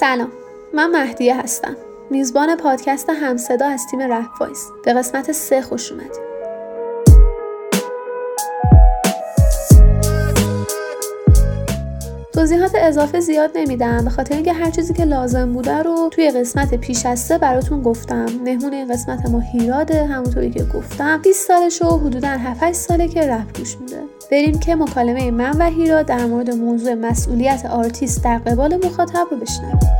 سلام من مهدیه هستم. میزبان پادکست همصدا از تیم Rap Voice. به قسمت سه خوش اومدید. توضیحات اضافه زیاد نمیدم به خاطر اینکه هر چیزی که لازم بوده رو توی قسمت پیش از سه براتون گفتم. مهمون این قسمت ما هیراده همونطوری که گفتم. 20 سالشه و حدودا 7 ساله که رپ گوش میده. بریم که مکالمه من و هیرا در مورد موضوع مسئولیت آرتیست در قبال مخاطب رو بشنویم.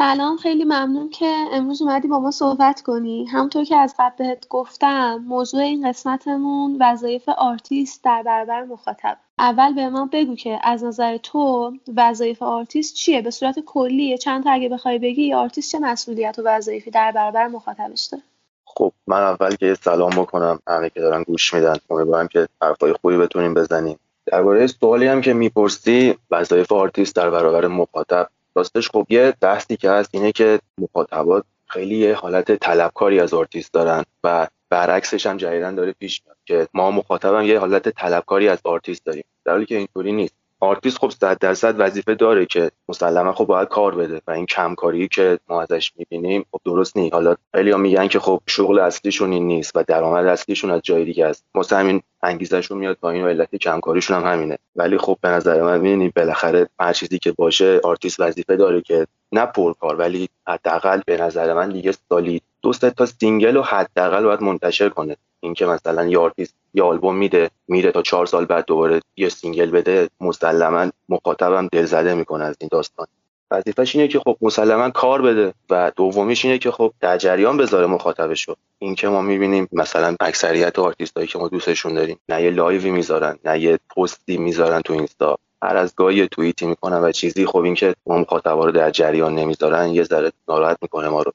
سلام خیلی ممنون که امروز اومدی با ما صحبت کنی. همونطور که از قبل بهت گفتم موضوع این قسمتمون وظایف آرتیست در برابر مخاطب. اول به ما بگو که از نظر تو وظایف آرتیست چیه؟ به صورت کلی چند تا اگه بخوای بگی آرتیست چه مسئولیت و وظایفی در برابر مخاطبش داره؟ خب من اول که سلام بکنم همه که دارن گوش میدن. امیدوارم که حرفای خوبی بتونیم بزنیم. درباره سوالی هم که می‌پرسی وظایف آرتیست در برابر مخاطب راستش خب یه بحثی که هست اینه که مخاطبات خیلی یه حالت طلبکاری از آرتیست دارن و برعکسش هم جدیدا داره پیش میاد که ما مخاطبم یه حالت طلبکاری از آرتیست داریم. در حالی که اینطوری نیست. آرتیست خب صد درصد وظیفه داره که مسلما خب باید کار بده و این کمکاری که ما ازش می‌بینیم خب درست نیست. حالا خیلی میگن که خب شغل اصلیشون این نیست و درآمد اصلیشون از جای دیگه است. مثلا همین انگیزشون میاد پایین و علت کمکاریشون هم همینه. ولی خب به نظر من می‌بینی بالاخره هر چیزی که باشه آرتیست وظیفه داره که نه پرکار ولی حداقل به نظر من دیگه سالی دو تا single رو حداقل باید منتشر کنه. اینکه مثلا یه آرتیست یه آلبوم میده میره تا چهار سال بعد دوباره یه single بده مسلما مخاطبم دلزده می‌کنه از این داستان. وظیفش اینه که خب مسلما کار بده و دومیش اینه که خب در جریان بذاره مخاطبش رو این که ما می‌بینیم مثلا اکثریت آرتیستایی که ما دوستشون داریم نه یه live ی می‌ذارن نه یه پستی می‌ذارن تو اینستا. هر از گاهی توییتی می‌کنن و چیزی خب این که ما مخاطبا رو در جریان نمی‌ذارن یه ذره ناراحت می‌کنه ما رو.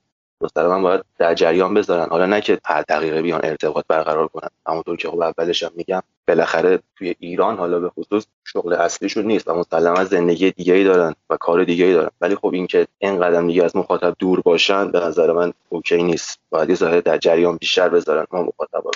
من باید در جریان بذارن. حالا نه که هر دقیقه بیان ارتباط برقرار کنن. همونطور که خب اولش هم میگم بالاخره توی ایران حالا به خصوص شغل اصلیشون نیست و مسلما زندگی دیگه ای دارن و کار دیگه ای دارن. ولی خب اینکه این قدم دیگه از مخاطب دور باشن به نظر من اوکی نیست. باید یه در جریان بیشتر بذارن. ما مخاطبا.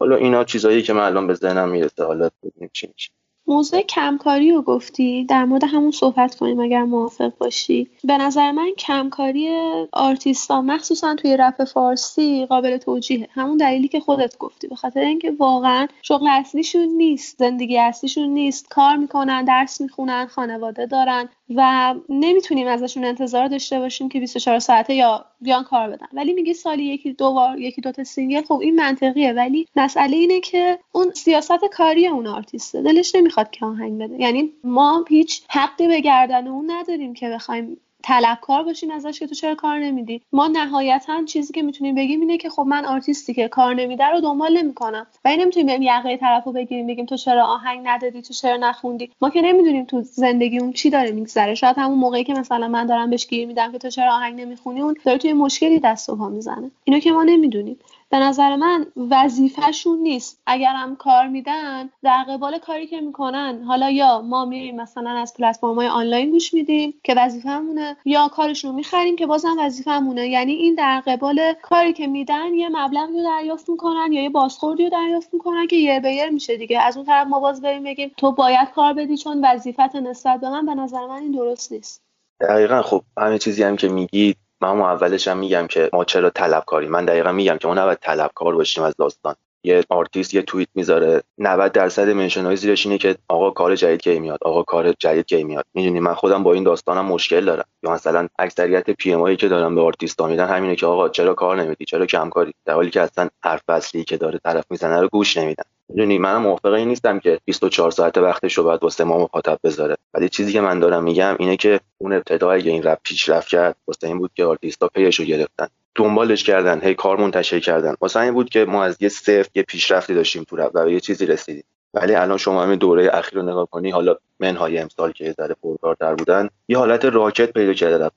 حالا اینا چیزایی که من الان به ذهنم می‌رسه. حالا ببینیم چی میشه. موضوع کمکاری رو گفتی؟ در مورد همون صحبت کنیم اگر موافق باشی. به نظر من کمکاری آرتیستا مخصوصا توی رپ فارسی قابل توجیهه. همون دلیلی که خودت گفتی. به خاطر اینکه واقعا شغل اصلیشون نیست زندگی اصلیشون نیست. کار می‌کنن درس می‌خونن خانواده دارن. و نمی‌تونیم ازشون انتظار داشته باشیم که 24 ساعته یا بیان کار بدن. ولی میگی سالی یکی دو بار یکی دوتا single خب این منطقیه. ولی مسئله اینه که اون سیاست کاری اون آرتیسته. دلش نمی‌خواد که آهنگ بده. یعنی ما هیچ حقی به گردن اون نداریم که بخوایم طلبکار باشیم ازش که تو چرا کار نمیدی؟ ما نهایتا چیزی که می‌تونیم بگیم اینه که خب من آرتیستی که کار نمیده رو دنبال نمی‌کنم. و این نمی‌تونیم بریم یقه طرفو بگیریم بگیم تو چرا آهنگ ندادی تو چرا نخوندی؟ ما که نمی‌دونیم تو زندگی اون چی داره میگذره. شاید همون موقعی که مثلا من دارم بهش گیر میدم که تو چرا آهنگ نمی‌خونی اون داره توی مشکلی دست و پا می‌زنه. اینو که ما نمی‌دونیم. به نظر من وظیفهشون نیست. اگرم کار میدن در قبال کاری که می‌کنن. حالا یا ما میریم مثلا از پلتفرم های آنلاین گوش میدیم که وظیفهمونه یا کارشون می‌خریم که بازم وظیفهمونه. یعنی این در قبال کاری که میدن یه مبلغی رو دریافت می‌کنن یا یه بازخوردی رو دریافت می‌کنن که یه به میشه دیگه. از اون طرف ما باز بریم بگیم تو باید کار بدی چون وظیفت نسبت به من به نظر من این درست نیست. دقیقا. خب همه چیزی هم که میگید من اولش هم میگم که ما چرا طلبکاری من دقیقا میگم که ما نباید طلبکار باشیم از داستان. یه آرتیست یه توییت می‌ذاره. 90 درصد mention های زیرش اینه که آقا کار جدید کی میاد؟ آقا کار جدید کی میاد؟ می‌دونی من خودم با این داستانم مشکل دارم. یا مثلا اکثریت PM که دارم به آرتیست میدن همینه که آقا چرا کار نمیدی؟ چرا کم کاری در حالی که اصلا حرف اصلی که داره طرف می‌زنه رو گوش نمیدن. می‌دونی من موافق این نیستم که 24 ساعت وقتش رو باید واسه ما مخاطب بذاره. ولی چیزی که من دارم میگم اینه که اون ابتدا اگه این رپ پیشرفت کرد. واسه این بود که آرتیستا پیش رو گرفتن. دنبالش کردن هی کار منتشر کردن. واسه این بود که ما از یه صفر یه پیشرفتی داشتیم تو رپ و یه چیزی رسیدیم. ولی الان شما همین دوره اخیر رو نگاه کنی حالا منهای امسال که ذره پرکارتر بودن یه حالت راکد پیدا کرده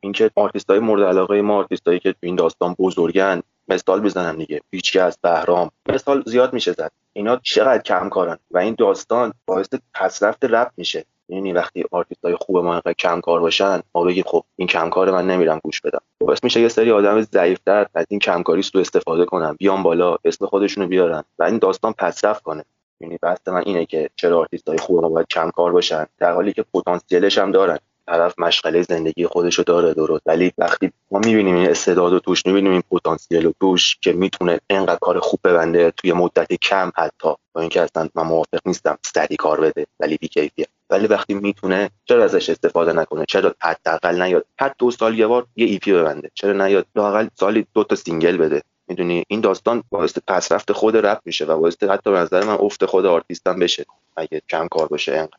اینکه های مورد علاقه ما آرتیستایی که تو این داستان بزرگن مثال بزنم دیگه. هیچکس بهرام. مثال زیاد میشه زد. اینا چقدر کم کارن و این داستان باعث پسرفت رپ میشه. یعنی وقتی آرتیست های خوب ما اینقدر کم کار باشن ما بگیم خب این کم کار من نمیرم گوش بدم. باعث میشه یه سری آدم ضعیفتر از این کمکاری سو استفاده کنن بیان بالا اسم خودشونو بیارن و این داستان پسرفت کنه. یعنی بحث من اینه که چرا آرتیست های خوب ما باید کم کار باشن در حالی که پتانسیلش هم دارن. طرف مشغله زندگی خودشو داره درست. ولی وقتی ما می‌بینیم این استعداد و توش می‌بینیم این پتانسیل و توش که می‌تونه اینقدر کار خوب ببنده توی مدت کم حتی. با اینکه اصلا من موافق نیستم سری کار بده ولی بیکیفیه ولی وقتی می‌تونه چرا ازش استفاده نکنه؟ چرا حداقل نیاد؟ هر دو سال یه بار یه EP ببنده. چرا نیاد؟ لاقل سالی دو تا single بده. می‌دونی؟ این داستان باعث پسرفت خود رپ میشه و باعث حتی به نظر من افت خود آرتیستم بشه. اگه کم کار باشه اینقدر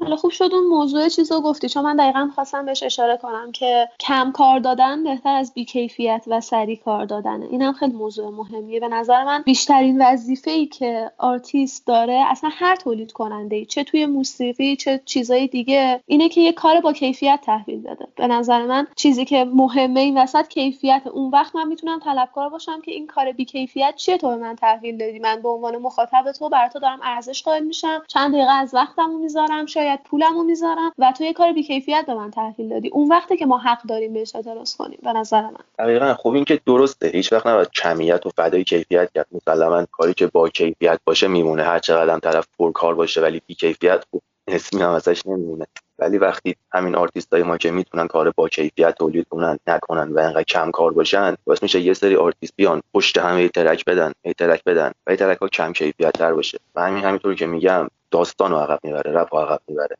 حالا خوب شد اون موضوع چیز رو گفتی چون من دقیقا خواستم بهش اشاره کنم که کم کار دادن بهتر از بیکیفیت و سری کار دادنه این هم خیلی موضوع مهمیه. به نظر من بیشترین وظیفه ای که آرتیست داره اصلا هر تولید کننده ای چه توی موسیقی چه چیزای دیگه اینه که یه کار با کیفیت تحویل بده. به نظر من چیزی که مهمه این وسط کیفیت. اون وقت من می‌تونم طلبکار باشم که این کار بیکیفیت چیه تو من تحویل دادی؟ من به عنوان مخاطب تو بر تو دارم ارزش قائل میشم. چند دقیقه از وقتمو می‌ذارم. شاید باید پولمو می‌ذارم و تو یه کار بیکیفیت به من تحویل دادی. اون وقتی که ما حق داریم بهش اعتراض کنیم به نظر من. دقیقا. خب این که درسته. هیچ وقت نباید کمیت و فدای کیفیت کرد. مسلما کاری که با کیفیت باشه میمونه. هر چقدر طرف کار باشه ولی بیکیفیت خوب اسمی هم ازش نمیمونه. ولی وقتی همین آرتیست های ما که می‌تونن کار با کیفیت تولید کنن نکنن و انقدر کم کار باشن باعث میشه یه سری آرتیست بیان پشت هم track بدن track بدن و track ها کم کیفیت تر باشه. و همین همینطوری که میگم داستان رو عقب می‌بره رپ عقب می‌بره.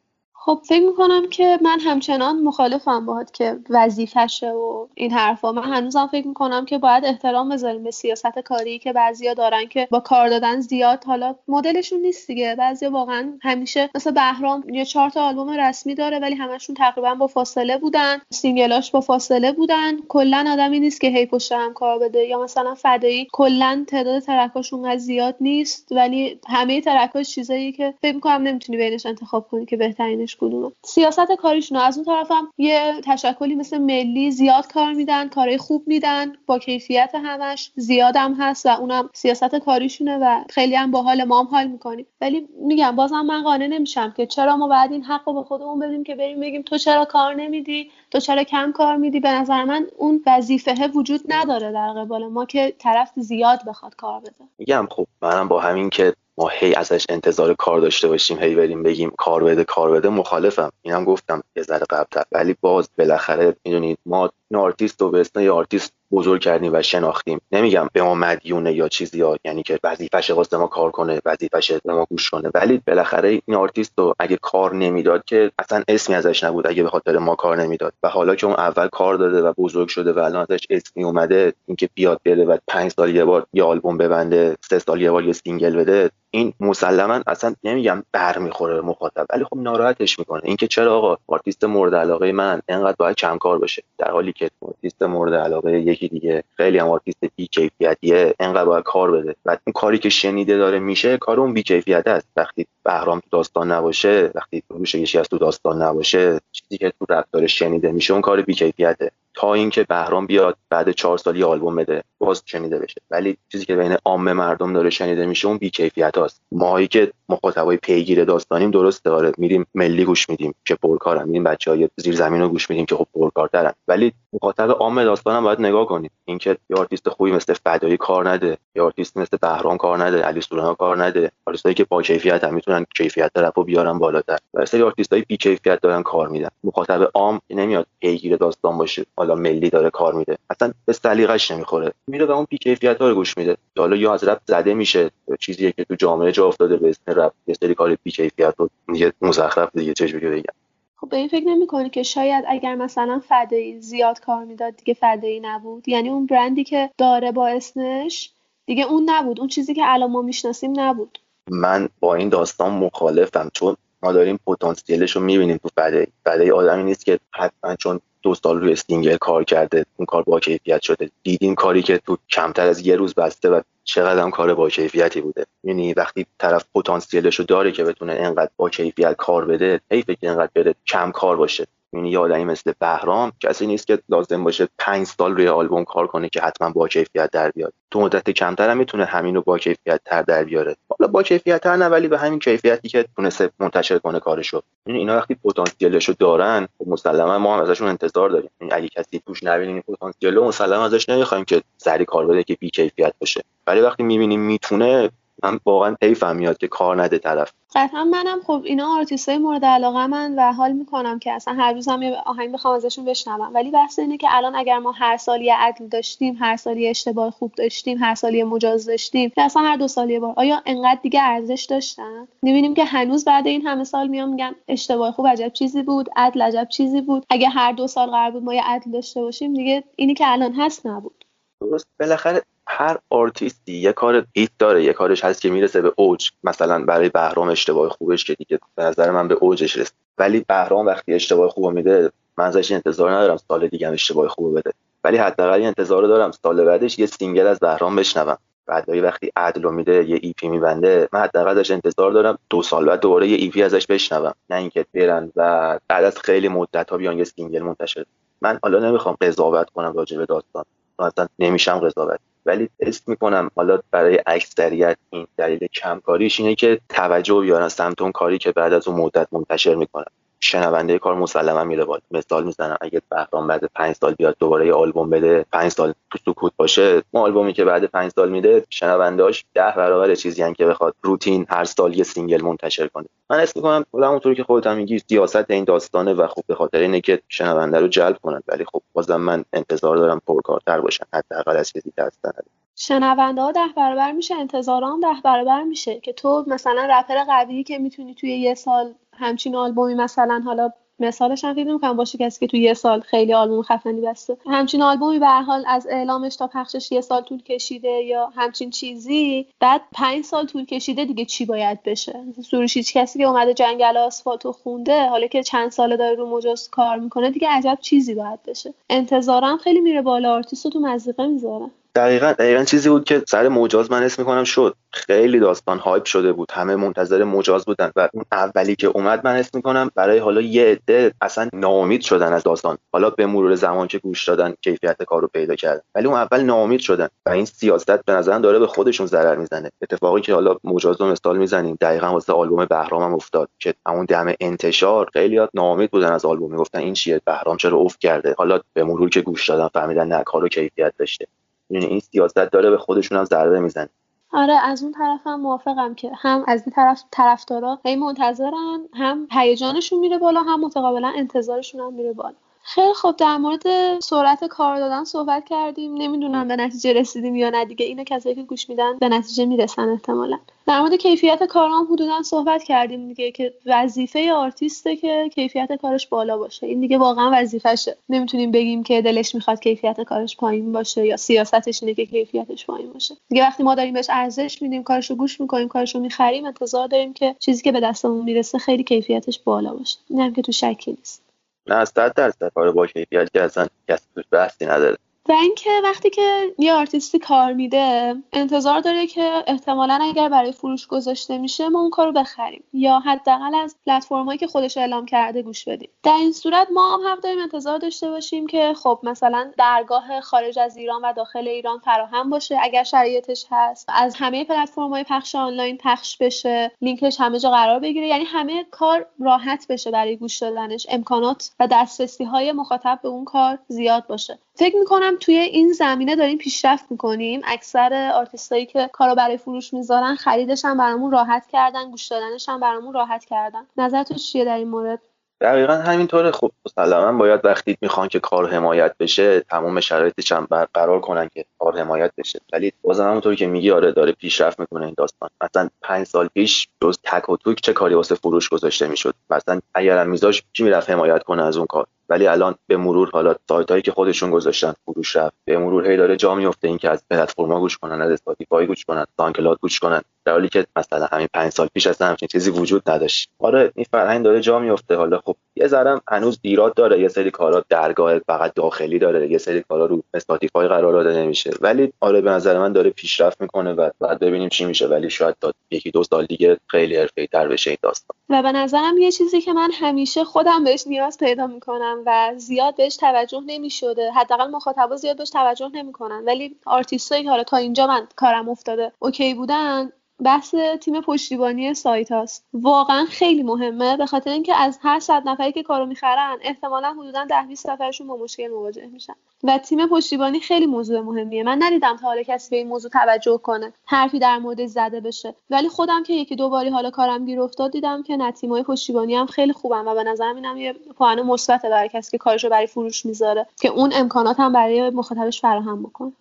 خب فکر می‌کنم که من همچنان مخالفم باهات که وظیفشه و این حرفا. من هنوزم فکر می‌کنم که باید احترام بذاریم به سیاست کاری که بعضیا دارن که با کار دادن زیاد. حالا مدلشون نیست دیگه. بعضیا واقعا همیشه مثل بهرام یه چهار تا آلبوم رسمی داره ولی همشون تقریبا با فاصله بودن. single اش با فاصله بودن. کلا آدمی نیست که هی پشت هم کار بده. یا مثلا فدایی. کلا تعداد track اش اونقدر زیاد نیست ولی همه track اش چیزایی که فکر می‌کنم نمی‌تونی بینش انتخاب کنی که بهترین کدومه. سیاست کاریشون از اون طرفم یه تشکلی مثل ملی زیاد کار میدن کارهای خوب میدن با کیفیت همش زیادم هست و اونم سیاست کاریشونه و خیلی هم با حال ما هم حال می‌کنیم. ولی میگم بازم من قانع نمیشم که چرا ما باید این حق رو به خودمون بدیم که بریم بگیم تو چرا کار نمیدی؟ تو چرا کم کار میدی؟ به نظر من اون وظیفه وجود نداره در قبال ما که طرف زیاد بخواد کار بده. میگم خب منم با همین که ما هی ازش انتظار کار داشته باشیم هی بریم بگیم کار بده کار بده مخالفم. اینم گفتم یه ذره قبلتر. ولی باز بالاخره می‌دونید ما این آرتیست رو به اسم یه آرتیست بزرگ کردیم و شناختیم. نمیگم به ما مدیونه یا چیزی ها یعنی که وظیفش واسه ما کار کنه وظیفش به ما گوش کنه. ولی بالاخره این آرتیست رو اگه کار نمی‌داد که اصلا اسمی ازش نبود اگه به خاطر ما کار نمی‌داد. و حالا که اون اول کار داده و بزرگ شده و الان ازش اسمی اومده اینکه بیاد بره و پنج سال یه بار یه آلبوم ببنده سه سال یه بار یه single بده این مسلما اصلا نمیگم برمیخوره به مخاطب. ولی خب ناراحتش می‌کنه. اینکه چرا آقا آرتیست مورد علاقه من؟ انقدر باید کم کار باشه. در حالی که آرتیست مورد علاقه یکی دیگه. خیلی هم آرتیست بی کیفیتیه. انقدر باید کار بده. و اون کاری که شنیده داره میشه کار اون بی کیفیت است. وقتی بهرام تو داستان نباشه وقتی سروش هیچکس تو داستان نباشه چیزی که تو رپ فارسی شنیده میشه اون کار بی کیفیته. تا اینکه بهرام بیاد بعد چهار سال یه آلبوم بده باز شنیده بشه. ولی چیزی که بین عام مردم داره شنیده میشه اون بیکیفیت هاست. ماهایی که مخاطبای پیگیر داستانیم درست داره میریم ملی گوش میدیم که پرکارن. میریم های زیر زمین رو گوش میدیم که خب پرکارترن. ولی مخاطب عام داستانم باید نگاه کنیم. اینکه یه آرتیست خوبی مثل فدایی کار نده یا آرتیست مثل بهرام کار نده علی سورنا کار نده. آرتیستایی که با کیفیت هم می‌تونن کیفیت رپو بیارن بالاتر. و سری آرتیستای بی کیفیت دارن کار میدن. مخاطب عام نمیاد پیگیر داستان باشه. حالا ملی داره کار میده. اصلا به سلیقش نمی‌خوره. میره و اون بی کیفیت ها رو گوش میده. حالا یا از رپ زده میشه چیزی که تو جامعه جا افتاده به اسم رپ یه سری کار بی کیفیت و دیگه مزخرف دیگه چجوری بگم. خب به این فکر نمی‌کنی که شاید اگر مثلا فدایی زیاد کار می‌داد دیگه فدایی نبود؟ یعنی اون برندی که داره با اسمش دیگه اون نبود. اون چیزی که الان ما می‌شناسیم نبود. من با این داستان مخالفم. چون ما داریم پتانسیلش رو می‌بینیم تو فدایی. فدایی آدمی نیست که حتما چون دو سال روی single کار کرده اون کار با کیفیت شده. دیدیم کاری که تو کمتر از یه روز بسته و چقدر هم کار با کیفیتی بوده. یعنی وقتی طرف پتانسیلش رو داره که بتونه انقدر با کیفیت کار بده حیفه که انقدر بره کم کار باشه. یعنی یه آدمی مثل بهرام کسی نیست که لازم باشه پنج سال روی آلبوم کار کنه که حتما با کیفیت در بیاد. تو مدت کمتر هم می‌تونه همین رو با کیفیت تر در بیاره. حالا با کیفیت تر نه ولی به همین کیفیتی که تونسته منتشر کنه کارشو. این اینا وقتی پتانسیلشو دارن خب مسلما ما هم ازشون انتظار داریم. این اگه کسی توش نبینیم پتانسیل مسلما ازش نمی‌خوایم که سری کار بده که بی کیفیت باشه. ولی وقتی می‌بینیم می‌تونه من واقعا حیفم میاد که کار نده طرف. قطعا منم خب اینا آرتیست های مورد علاقه من و حال می‌کنم که اصلا هر روز هم یه آهنگ بخوام ازشون بشنوم. ولی بحث اینه که الان اگر ما هر سال یه عدل داشتیم هر سال یه اشتباه خوب داشتیم هر سال یه مجاز داشتیم که اصلا هر دو سال یه بار آیا انقدر دیگه ارزش داشتن؟ می‌بینیم که هنوز بعد این همه سال میام میگن اشتباه خوب عجب چیزی بود عدل عجب چیزی بود. اگه هر دو سال قرار بود ما یه عدل داشته باشیم دیگه اینی که الان هست نبود. درست. بالاخره هر آرتیستی یه کار hit داره یه کارش هست که می‌رسه به اوج. مثلا برای بهرام اشتباه خوبش که دیگه به نظر من به اوجش رسید. ولی بهرام وقتی اشتباه خوب میده من ازش انتظار ندارم سال دیگه هم اشتباه خوب بده. ولی حداقل انتظار دارم سال بعدش یه single از بهرام بشنوم. بعد وقتی عدل میده یه EP میبنده من حداقل ازش انتظار دارم دو سال بعد دوباره یه EP ازش بشنوم. نه اینکه برن و بعد از خیلی مدت ها بیان یه single منتشر. من حالا نمی‌خوام قضاوت کنم راجع به داستان. اصلا نمیشم قضاوت. ولی اسم می‌کنم حالا برای اکثریت این دلیل کمکاریش اینه که توجه بیارن سمت اون کاری که بعد از اون مدت منتشر می‌کنن شنونده کار مسلما میره بالا مثال می‌زنم. اگه بهرام بعد پنج سال بیاد دوباره یه آلبوم بده پنج سال تو سکوت باشه اون آلبومی که بعد پنج سال میده شنوندهاش ده برابر چیزی که بخواد روتین هر سال یه single منتشر کنه. من اسم می‌کنم اونطوری که خودت هم میگی سیاست این داستانه و خب به خاطر اینه که شنونده رو جلب کنن. ولی خب بازم من انتظار دارم پرکارتر باشن. حداقل از چیزی که هستن. شنونده ها ده برابر میشه انتظارام ده برابر میشه که تو مثلا رپر قوی که می‌تونی توی یه سال همچین آلبومی مثلا حالا مثالش هم فکر نمی‌کنم باشه کسی که تو یه سال خیلی آلبوم خفنی بسته. همچین آلبومی به حال از اعلامش تا پخشش یه سال طول کشیده یا همچین چیزی بعد پنج سال طول کشیده دیگه چی باید بشه؟ سروش هیچکسی که اومده جنگل آسفالتو خونده حالا که چند ساله داره رو مجاز کار می‌کنه دیگه عجب چیزی باید بشه. انتظارم خیلی میره بالا آرتیست تو مضیقه می‌ذاره. دقیقا دقیقا چیزی بود که سر مجاز من اسم می‌کنم شد. خیلی داستان hype شده بود. همه منتظر مجاز بودن و اون اولی که اومد من اسم می‌کنم برای حالا یه عده اصلا ناامید شدن از داستان. حالا به مرور زمان که گوش دادن کیفیت کار رو پیدا کردن. ولی اون اول ناامید شدن و این سیاست به نظرم داره به خودشون ضرر می‌زنه. اتفاقی که حالا مجاز رو مثال می‌زنیم. دقیقا واسه آلبوم بهرام هم افتاد که همون دم انتشار خیلی ناامید بودن از آلبوم. می‌گفتن این چیه؟ بهرام چرا افت کرده؟ حالا به مرور که گوش دادن فهمیدن نه کارو کیفیت داشته. این سیاست داره به خودشون هم ضربه می‌زنه. آره از اون طرف هم موافقم که هم از این طرف طرفدارا هی منتظرن هم هیجانشون میره بالا هم متقابلا انتظارشون هم میره بالا. خیلی خب در مورد سرعت کار دادن صحبت کردیم. نمی‌دونم به نتیجه رسیدیم یا نه. دیگه اینو کسایی که گوش میدن به نتیجه می‌رسن احتمالا. در مورد کیفیت کار هم حدودا صحبت کردیم دیگه که وظیفه آرتیسته که کیفیت کارش بالا باشه. این دیگه واقعا وظیفشه نمی‌تونیم بگیم که دلش می‌خواد کیفیت کارش پایین باشه یا سیاستش اینه که کیفیتش پایین باشه. دیگه وقتی ما داریم بهش ارزش میدیم کارشو گوش می‌کنیم کارشو می‌خریم انتظار داریم که چیزی که به دستمون می‌رسه خیلی کیفیتش بالا باشه. اینم که تو شکی نیست. نه صد درصد. کار با که اصلا کسی توش بحثی نداره. و اینکه وقتی که یه آرتیستی کار میده انتظار داره که احتمالا اگر برای فروش گذاشته میشه ما اون کارو بخریم. یا حداقل از پلتفرمایی که خودش اعلام کرده گوش بدیم. در این صورت ما هم حق داریم انتظار داشته باشیم که خب مثلا درگاه خارج از ایران و داخل ایران فراهم باشه. اگر شرایطش هست از همه پلتفرم‌های پخش آنلاین پخش بشه لینکش همه جا قرار بگیره. یعنی همه کار راحت بشه برای گوش دادنش. امکانات و دسترسی های مخاطب به اون کار زیاد باشه. فکر می‌کنم توی این زمینه داریم پیشرفت می‌کنیم. اکثر آرتیستایی که کارو برای فروش می‌ذارن خریدش هم برامون راحت کردن گوش دادنش هم برامون راحت کردن. نظر تو چیه در این مورد؟ دقیقا همینطوره. خب مسلما باید وقتی می‌خوان که کار حمایت بشه تمام شرایطش هم برقرار کنن که کار حمایت بشه. ولی بازم همونطوری که میگی آره داره پیشرفت می‌کنه این داستان. مثلا پنج سال پیش جز تک و توک چه کاری واسه فروش گذاشته می‌شد؟ مثلا اگرم میذاش کی می‌رفت حمایت کنه از اون کار؟ ولی الان به مرور حالا سایت هایی که خودشون گذاشتن فروش رفت به مرور هی داره جا میفته این که از پلتفرما گوش کنن از اسپاتیفای گوش کنن ساندکلاد گوش کنن. در حالی که مثلا همین پنج سال پیش اصلا همچین چیزی وجود نداشت. آره این فرهنگ داره جا میفته حالا خب یه ذره هنوز ایراد داره. یه سری کارا درگاه فقط داخلی داره. یه سری کارا رو اسپاتیفای قرار داده نمیشه. ولی آره به نظر من داره پیشرفت می‌کنه و بعد ببینیم چی میشه. ولی شاید تا یکی دو سال دیگه خیلی حرفه‌ای‌تر بشه این داستان. و به نظرم یه چیزی که من همیشه خودم بهش نیاز پیدا می‌کنم و زیاد بهش توجه نمی‌شده. حداقل مخاطبا زیاد بهش توجه نمی‌کنن. ولی آرتیستایی که حالا تا اینجا من کارم افتاده okay بودن بحث تیم پشتیبانی سایت هاست. واقعا خیلی مهمه به خاطر اینکه از هر صد نفری که کارو می‌خرن احتمالا حدودا ده 20 نفرشون با مشکل مواجه میشن. و تیم پشتیبانی خیلی موضوع مهمیه. من ندیدم تا حالا کسی به این موضوع توجه کنه حرفی در مورد زده بشه. ولی خودم که یکی دو باری حالا کارم گیر افتاد دیدم که نه تیمای پشتیبانی هم خیلی خوبن و به نظرم اینم یه پوان مثبت برای کسی که کارشو برای فروش می‌ذاره که اون امکانات هم برای مخاطبش فراهم بکنه.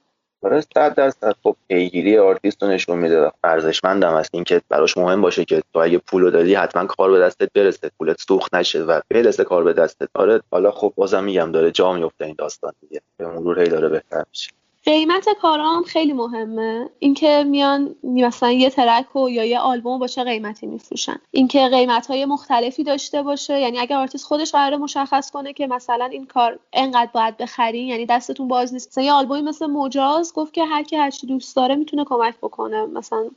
برای صد درصد خب پیگیری آرتیست رو نشون میده و ارزشمندم هست اینکه براش مهم باشه که تو اگه پول دادی حتما کار به دستت برسه پولت سوخت نشه و برسه کار به دستت. آره حالا خب بازم میگم داره جا میفته این داستان دیگه. به مرور هی داره بهتر میشه. قیمت کارام خیلی مهمه. اینکه میان مثلا یه track و یا یه آلبوم با چه قیمتی میفروشن. اینکه قیمت های مختلفی داشته باشه. یعنی اگر آرتیست خودش قرار مشخص کنه که مثلا این کار انقدر باید بخرین یعنی دستتون باز نیست. مثلا یه آلبومی مثل مجاز گفت که هر کی هر دوست داره می‌تونه کمک بکنه. مثلا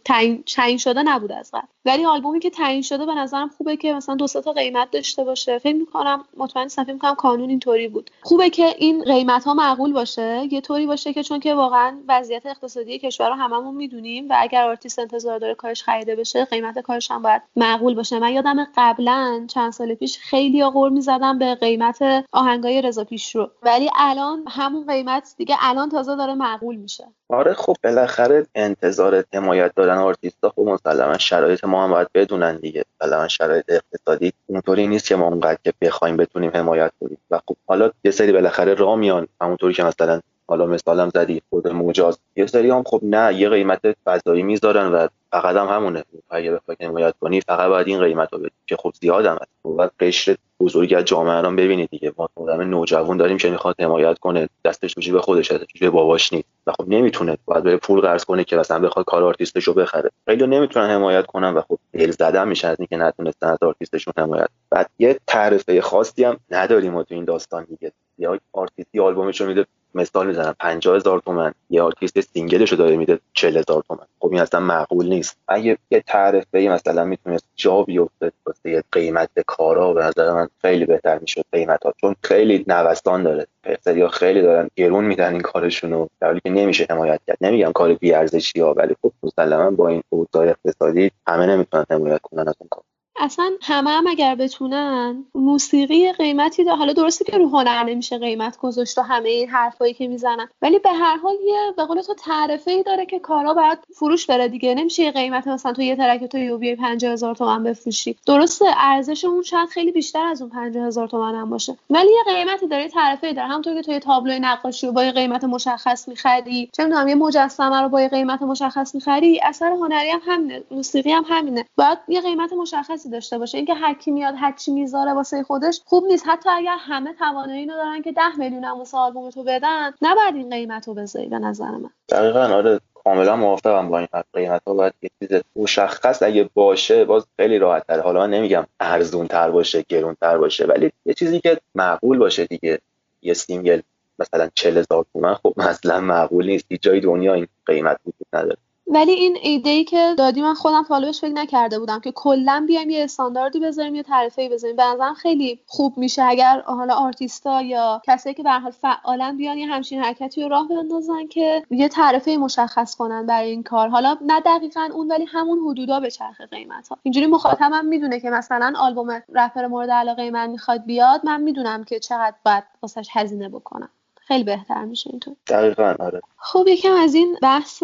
تعیین شده نبود از قبل. ولی آلبومی که تعیین شده به نظرم خوبه که مثلا دو تا قیمت داشته باشه. فکر می‌کنم مطمئن صفحه می‌کنم کانون اینطوری بود. خوبه که این قیمت ها معقول باشه. یه طوری باشه که چون که واقعا وضعیت اقتصادی کشور رو هممون می‌دونیم و اگر آرتیست انتظار داره کارش خریده بشه قیمت کارش هم باید معقول باشه. من یادم قبلا چند سال پیش خیلی غر می‌زدم به قیمت آهنگای رضا رو. ولی الان همون قیمت دیگه الان تازه داره معقول میشه. آره خب بالاخره انتظار حمایت دادن آرتیستا خب مسلما شرایط ما هم باید بدونن دیگه. مثلا شرایط اقتصادی اونطوری نیست که ما اونقدر که بخوایم بتونیم حمایت کنیم. و خب حالا یه سری بالاخره راه میان. همونطوری که مثلا حالا مثالم زدی خود مجاز. یه سری هم خب نه یه قیمت فضایی می‌ذارن و فقط هم همونه. اگه بخوای حمایت کنی فقط باید این قیمت رو بدی که خب زیاد هم هست. و قشر بزرگی از جامعه رو ببینید دیگه. ما آدم نوجوان داریم که می‌خواد حمایت کنه. دستش به خودش هست به باباش نیست. و خب نمی‌تونه. باید به پول قرض کنه که مثلا بخواد کار آرتیستش رو بخره. خیلی نمی‌تونن حمایت کنن و خب دلزده میشه از اینکه نتونستن از آرتیستشون حمایت بعد یه تعرفه خاصی هم نداریم تو این داستان دیگه. یا آرتیستی آلبومش رو میده مثال می‌زنم 50 هزار تومن. یه آرتیست single ش رو داره میده 40 هزار تومن. خب این اصلا معقول نیست. اگه یه تعرفه مثلا می‌تونست جا بیفته واسه قیمت کارا به نظر من خیلی بهتر می‌شد قیمت ها چون خیلی نوسان داره. یا خیلی دارن گرون میدن این کارشونو. در حالی که نمیشه حمایت کرد. نمیگم کار بی ارزشی ها ولی خب مسلما با این اوضاع اقتصادی همه نمی‌تونن حمایت کنن از اون کار. اصلا همه هم اگر بتونن موسیقی قیمتی داره. حالا درسته که رو هنر نمیشه قیمت گذاشت و همه این حرفایی که می‌زنن. ولی به هر حال یه به قول تو تعرفه ای داره که کارا باید فروش بره دیگه. نمیشه یه قیمت مثلا تو یه ترک تو یو بیای 50000 تومان بفروشی. درسته ارزش اون شاید خیلی بیشتر از اون 50000 تومان هم باشه. ولی یه قیمتی داره تعرفه ای داره. همونطور که تو یه تابلوی نقاشی رو با یه قیمت مشخص می‌خری. چه می‌دونم یه مجسمه رو با یه قیمت مشخص می‌خری. اثر هنری هم همینه موسیقی هم همینه. باید یه قیمت مشخصی داشته باشه. اینکه هر کی میاد هر چی می‌ذاره واسه خودش خوب نیست. حتی اگر همه توانایی رو دارن که 10 میلیون هم واسه آلبوم تو بدن نباید این قیمت رو بذاری به نظر من. دقیقا آره. کاملا موافقم با این قیمت ها باید یه چیز مشخص اگه باشه باز خیلی راحت تر حالا نمیگم ارزون تر باشه گرون تر باشه ولی یه چیزی که معقول باشه دیگه. یه single مثلا 40 هزار تومن خب مثلا معقول نیست. هیچ جای دنیا این قیمت وجود نداره. ولی این ایده ای که دادی من خودم تا فکر نکرده بودم که کلا بیایم یه استانداردی بذاریم یه تعرفه ای بذاریم. به نظرم خیلی خوب میشه اگر حالا آرتیستا یا کسایی که به حال فعالن بیان یه همچین حرکتی رو راه بندازن که یه تعرفه مشخص کنن برای این کار. حالا نه دقیقا اون ولی همون حدودا بچرخه قیمت ها اینجوری مخاطبم می‌دونه که مثلا آلبوم رپر مورد علاقه من می‌خواد بیاد من می‌دونم که چقدر باید واسش هزینه بکنم. خیلی بهتر میشه اینطور. دقیقا آره. خب یکم از این بحث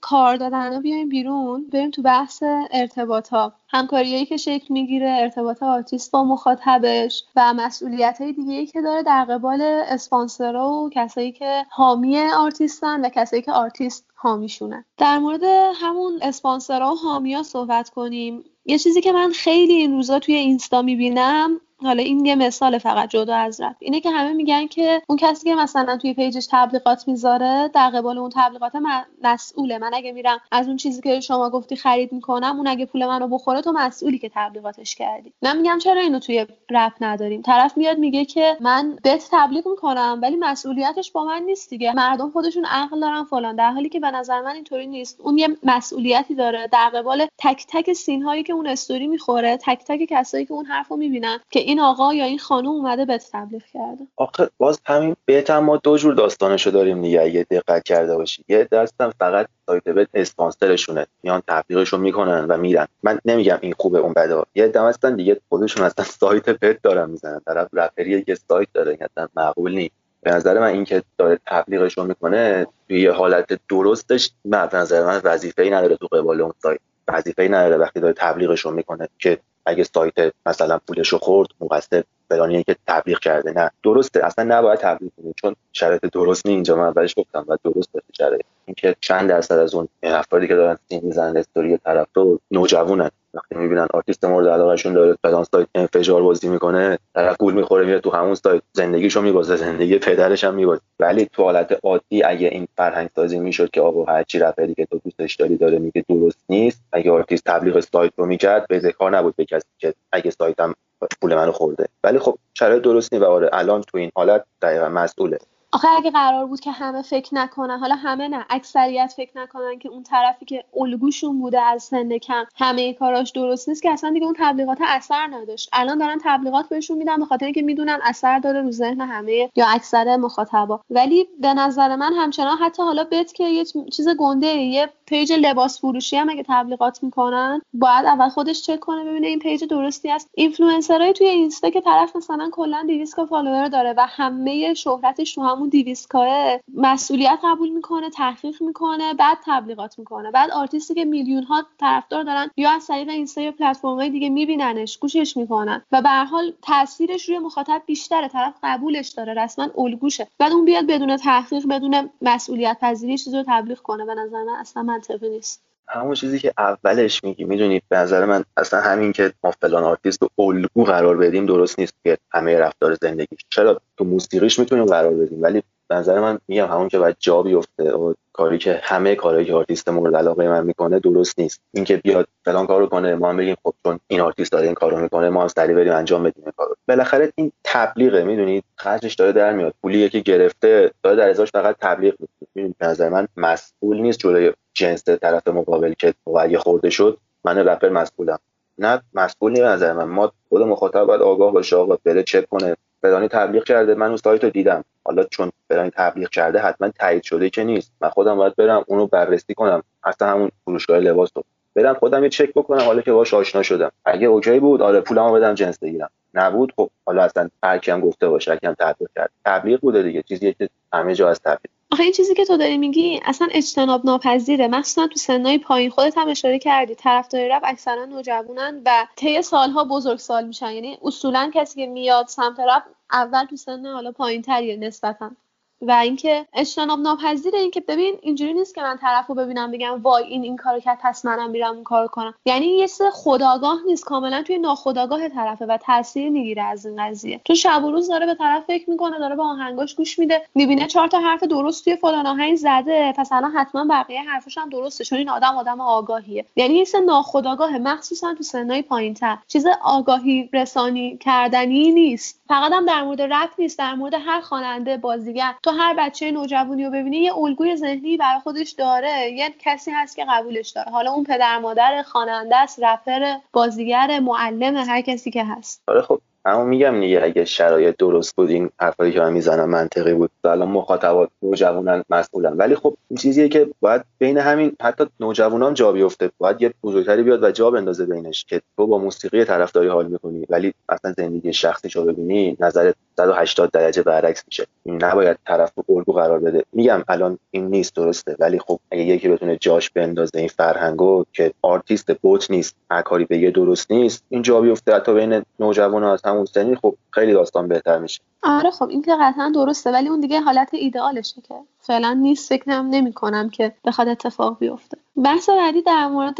کار دادن رو بیایم بیرون. بریم تو بحث ارتباط ها همکاریایی که شکل می‌گیره ارتباط آرتیست با مخاطبش و مسئولیت های دیگه ای که داره در قبال اسپانسرها و کسایی که حامی آرتیستن و کسایی که آرتیست حامیشونن در مورد همون اسپانسرها و حامیا صحبت کنیم. یه چیزی که من خیلی این روزا توی اینستا می‌بینم حالا این یه مثال فقط جدا از رپ اینه که همه میگن که اون کسی که مثلا توی page ش تبلیغات می‌ذاره در قبال اون تبلیغات من مسئوله. من اگه میرم از اون چیزی که شما گفتی خرید می‌کنم اون اگه پول منو بخوره تو مسئولی که تبلیغاتش کردی. من میگم چرا اینو توی رپ نداریم؟ طرف میاد میگه که من بهت تبلیغ می‌کنم ولی مسئولیتش با من نیست دیگه. مردم خودشون عقل دارن فلان. در حالی که به نظر من اینطوری نیست. اون یه مسئولیتی داره. در قبال تک تک سین هایی که اون استوری می‌خوره تک تک کسایی که اون حرفو می‌بینن که این آقا یا این خانم اومده به تبلیغ کرده. آخه باز همین بهت ما دو جور داستانشو داریم دیگه اگه دقت کرده باشی. یه دستم فقط سایت بت اسپانسرشونه میان تبلیغشو می‌کنن و میرن. من نمیگم این خوبه اون بده. یه دم هستن دیگه خودشون اصلا سایت پت دارن می‌زنن. طرف رپری که سایت داره اصلا معقول نیست. به نظر من اینکه داره تبلیغش رو می‌کنه توی یه حالت درستش به نظر من وظیفه ای نداره تو قبال اون سایت. وظیفه ای نداره وقتی داره تبلیغش رو می‌کنه که اگه سایت مثلا پولش رو خورد مقصر فلانی که تبلیغ کرده. نه. درسته. اصلا نباید تبلیغ کنید چون شرایط درست نی اینجا من اولش گفتم و درست شرایط. اینکه چند درصد از اون افرادی که دارن seen می‌زنن استوری طرف رو نوجوانن. وقتی می‌بینن آرتیست مورد علاقهشون داره فلان سایت انفجار بازی می‌کنه طرف گول می‌خوره میره تو همون سایت زندگیشو میبازه زندگی پدرش هم میبازه. ولی تو حالت عادی اگه این فرهنگ سازی می‌شد که آقا هر چی رپری که تو دوستش داری داره میگه درست نیست. اگه آرتیست تبلیغ سایت رو می‌کرد به ذکر نبود به کسی که اگه سایتم پول منو خورده. ولی خب شرایط درست نیست و آره الان تو این حالت دقیقا مسئوله. آخه اگه قرار بود که همه فکر نکنن حالا همه نه اکثریت فکر نکنن که اون طرفی که الگوشون بوده از سن کم همه کاراش درست نیست که اصلا دیگه اون تبلیغات اثر نداشت. الان دارن تبلیغات بهشون میدن به خاطر اینکه می‌دونن اثر داره رو ذهن همه یا اکثر مخاطبا. ولی به نظر من همچنان حتی حالا bet که یه چیز گنده یه page لباس فروشی هم اگه تبلیغات می‌کنن باید اول خودش چک کنه ببینه این page درستی است اینفلوئنسرای توی اینستا که طرف مثلا کلا 200 follower داره و همه شهرتش تو 200 مسئولیت قبول می‌کنه تحقیق می‌کنه بعد تبلیغات می‌کنه. بعد آرتیستی که میلیون ها طرفدار دارن یا از طریق اینستا یا پلتفرم‌های دیگه میبیننش گوشش می‌کنن و به هر حال تاثیرش روی مخاطب بیشتره. طرف قبولش داره رسما الگوشه. بعد اون بیاد بدون تحقیق بدون مسئولیت پذیری چیزی رو تبلیغ کنه. به نظر من اصلا منطقی نیست. همون چیزی که اولش میگی می‌دونید به نظر من اصلا همین که ما فلان آرتیست رو الگو قرار بدیم درست نیست که همه رفتار زندگیش. چرا؟ تو موسیقیش می‌تونیم قرار بدیم ولی به نظر من میگم همون که باید جا بیفته و کاری که همه کارهایی که آرتیست مورد علاقه من می‌کنه درست نیست. اینکه بیاد فلان کارو کنه ما هم بگیم خب چون این آرتیست داره این کارو می‌کنه ما هم سری بریم انجام بدیم این کارو. بالاخره این تبلیغه می‌دونید خرجش داره در میاد. پولی که گرفته داره در ازاش فقط تبلیغ می‌کنه. به نظر من مسئول نیست جلوی جنس طرف مقابل که اگه خورده شد من رپر مسئولم. نه مسئول نیست نظر من. ما خود مخاطب باید آگاه باشه آقا بره چک کنه. فلانی تبلیغ کرده من اون سایت رو دیدم. حالا چون فلانی تبلیغ کرده حتما تایید شده که نیست. من خودم باید برم اونو بررسی کنم. اصلا همون فروشگاه لباس رو. برم خودم یه چک بکنم حالا که باهاش آشنا شدم. اگه اوکی بود آره پولمو بدم جنس بگیرم. نبود خب حالا اصلا هر هم گفته باشه کم تبلیغ کرد تبلیغ بوده دیگه. چیزی که همه جا از تبلیغ. آخه این چیزی که تو داری میگی اصلا اجتناب ناپذیره. مخصوصا تو سنای پایین خودت هم اشاره کردی. طرفدار رپ اکثرا نوجوانن و طی سالها بزرگسال میشن. یعنی اصولا کسی که میاد سمت رپ اول تو سن حالا پایین تریه نسبتا. و اینکه اجتناب ناپذیره اینکه ببین اینجوری نیست که من طرفو ببینم بگم وای این این کارو کرد پس منم میرم اون کارو کنم. یعنی یه چیز خداگاه نیست کاملا توی ناخداگاه طرفه و تاثیر می‌گیره از این قضیه. تو شب و روز داره به طرف فکر می‌کنه داره به آهنگاش گوش میده می‌بینه چهار تا حرف درست توی فلان آهنگ زده پس الان حتما بقیه حرفش هم درسته چون این آدم آدم آگاهیه. یعنی یه چیز ناخداگاه مخصوصا تو سنای پایینتر. چیز آگاهی رسانی کردنی نیست. فقط هم در مورد رپ نیست در مورد هر خواننده بازیگر. تو هر بچه نوجوانی رو ببینی یه الگوی ذهنی برای خودش داره. یه کسی هست که قبولش داره. حالا اون پدر مادر خواننده است رپر بازیگر معلم هر کسی که هست. آره خب. اما میگم دیگه اگه شرایط درست بود این حرفایی که من می‌زنم منطقی بود. الان مخاطبات نوجوانان مسئولن. ولی خب این چیزیه که باید بین همین حتی نوجوانان جا بیفته. باید یه بزرگتری بیاد و جا بندازه بینش که تو با موسیقی طرفداری حال می‌کنی. ولی اصلا زندگی شخصی رو ببینی نظر 180 درجه برعکس میشه. نباید طرف رو الگو قرار بده. میگم الان این نیست درسته. ولی خب اگه یکی بتونه جاش بندازه این فرهنگو که آرتیست بت نیست هر کاری بگه درست نیست این جا بیفته. حتی بین نوجوانا سنی خب خیلی داستان بهتر میشه. آره خب این که قطعا درسته ولی اون دیگه حالت ایدئالشه که فعلا نیست فکرم نمی کنم که بخواد اتفاق بیفته. بحث بعدی در مورد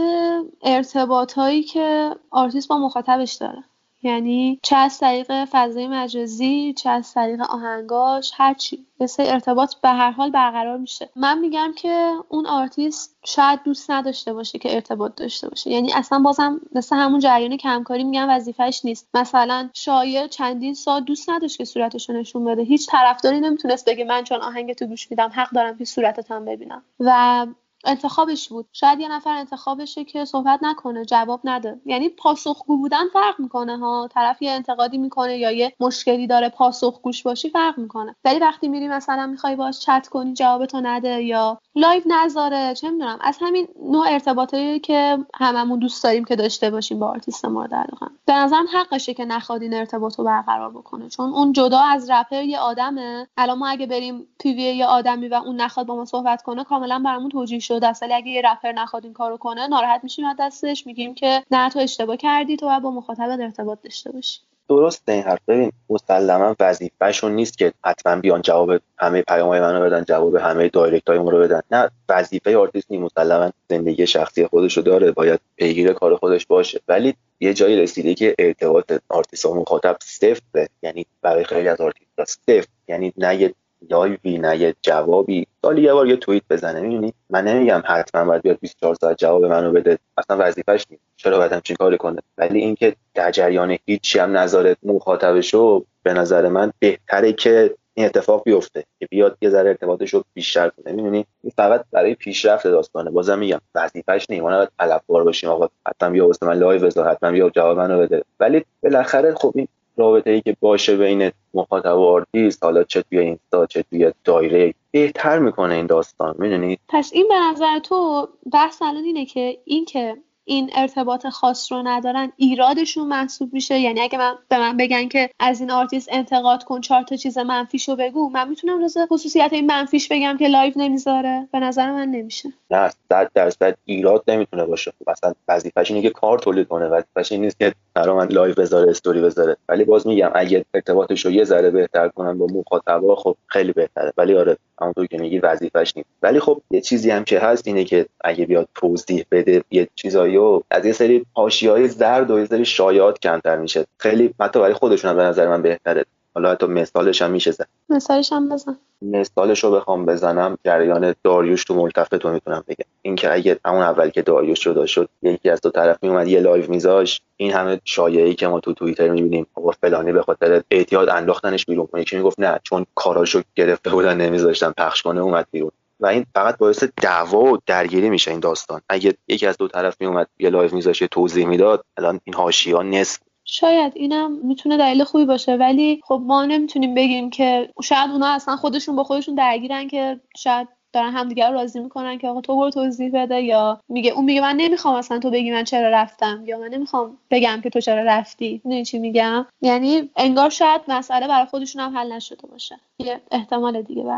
ارتباط هایی که آرتیست با مخاطبش داره. یعنی چه از طریق فضای مجازی چه از طریق آهنگاش هرچی یه ارتباط به هر حال برقرار میشه. من میگم که اون آرتیست شاید دوست نداشته باشه که ارتباط داشته باشه. یعنی اصلا بازم مثل همون جریان کمکاری میگن وظیفش نیست. مثلا شایع چندین سال دوست نداشت که صورتش نشون بده. هیچ طرفداری نمی‌تونست بگه من چون آهنگ تو گوش میدم حق دارم که صورتت هم ببینم. و انتخابش بود. شاید یه نفر انتخابشه که صحبت نکنه جواب نده. یعنی پاسخگو بودن فرق می‌کنه ها. طرف یه انتقادی می‌کنه یا یه مشکلی داره پاسخگوش باشی فرق می‌کنه. ولی وقتی میری مثلا می‌خوای باش چت کنی جوابتو نده یا live نذاره چه می‌دونم. از همین نوع ارتباطایی که هممون دوست داریم که داشته باشیم با آرتیست مورد علاقه به نظرم حقشه که نخواد این ارتباط رو برقرار بکنه. چون اون جدا از رپر یه آدمه. الان ما اگه بریم PV یه آدمی و اون نخواد با ما صحبت کنه کاملا برامون توجیه است اگه یه رپر نخواد این کارو کنه ناراحت میشیم از دستش میگیم که نه تو اشتباه کردی تو با مخاطبت ارتباط داشته باشی. درسته این حرف. ببین مسلما وظیفهشون نیست که حتما بیان جواب همه پیام های منو بدن جواب همه دایرکت های رو بدن. نه وظیفه آرتیست نیست مسلما زندگی شخصی خودشو داره باید پیگیر کار خودش باشه. ولی یه جایی رسیده که ارتباط آرتیست و مخاطب صفره. یعنی برای خیلی از آرتیست صفر. یعنی نه یه live ی نه یه جوابی. سالی یه بار یه توییت بزنه می‌دونی؟ من نمیگم حتما باید بیاد 24 ساعت جواب منو بده. اصلا وظیفش نیست. چرا باید همچین کاری کنه؟ ولی اینکه در جریان هیچی هم نذاره مخاطبشو به نظر من بهتره که این اتفاق بیفته که بیاد یه ذره ارتباطش رو بیشتر کنه. می‌دونی؟ فقط برای پیشرفت داستانه. بازم میگم وظیفش نیست. ما نباید طلبکار باشیم آقا حتما بیا واسه من live بذار حتما بیا جواب منو بده. ولی بالاخره خب این رابطه ای که باشه بین مخاطب و آرتیست حالا چه توی اینستا چه توی دایرکت بهتر می‌کنه این داستان می‌دونید پس این به نظر تو بحث الان اینه که این که این ارتباط خاص رو ندارن ایرادشون محسوب میشه. یعنی اگه من به من بگن که از این آرتیست انتقاد کن چهار تا چیز منفیشو بگو من می‌تونم از خصوصیت این منفیش بگم که live نمی‌ذاره. به نظر من نمیشه. نه صد درصد ایراد نمی‌تونه باشه. خب اصلا وظیفش اینه که کار تولید کنه. وظیفش این نیست که برا من live بذاره استوری بذاره. ولی باز میگم اگه ارتباطش رو یه ذره بهتر کنن با مخاطبا خب خیلی بهتره. ولی آره همونطور که میگی وظیفش نیست. ولی خب یه چیزی هم که هست اینه که اگه بیاد توضیح بده یه چیزایی و از یه سری های زرد و یه سری شایعات کمتر میشه. خیلی حتی برای خودشون هم به نظر من بهتره. حالا حتی مثالش هم میشه زد. مثالش هم بزن. مثالش رو بخوام بزنم جریان داریوش تو ملتفت رو می‌تونم بگم. اینکه اگه همون اول که داریوش جدا شد یکی از دو طرف میومد یه live میذاشت این همه شایعه‌ای که ما تو توییتر می‌بینیم آقا فلانی به خاطر اعتیاد انداختنش بیرون. یکی می‌گفت نه چون کاراشو گرفته بودن نمیذاشتن پخش کنه اومد بیرون. و این فقط باعث دعوا و درگیری میشه این داستان. اگه یکی از دو طرف میومد یه live میذاشت توضیح می‌داد الان این حاشیه نصف شاید اینم می‌تونه دلیل خوبی باشه ولی خب ما نمی‌تونیم بگیم که شاید اونا اصلا خودشون با خودشون درگیرن که شاید دارن همدیگه رو راضی می‌کنن که آقا تو برو توضیح بده یا میگه اون میگه من نمی‌خوام اصلا تو بگی من چرا رفتم یا من نمی‌خوام بگم که تو چرا رفتی. نه چی میگم؟ یعنی انگار شاید مسئله برای خودشون هم حل نشده باشه. یه احتمال دیگه به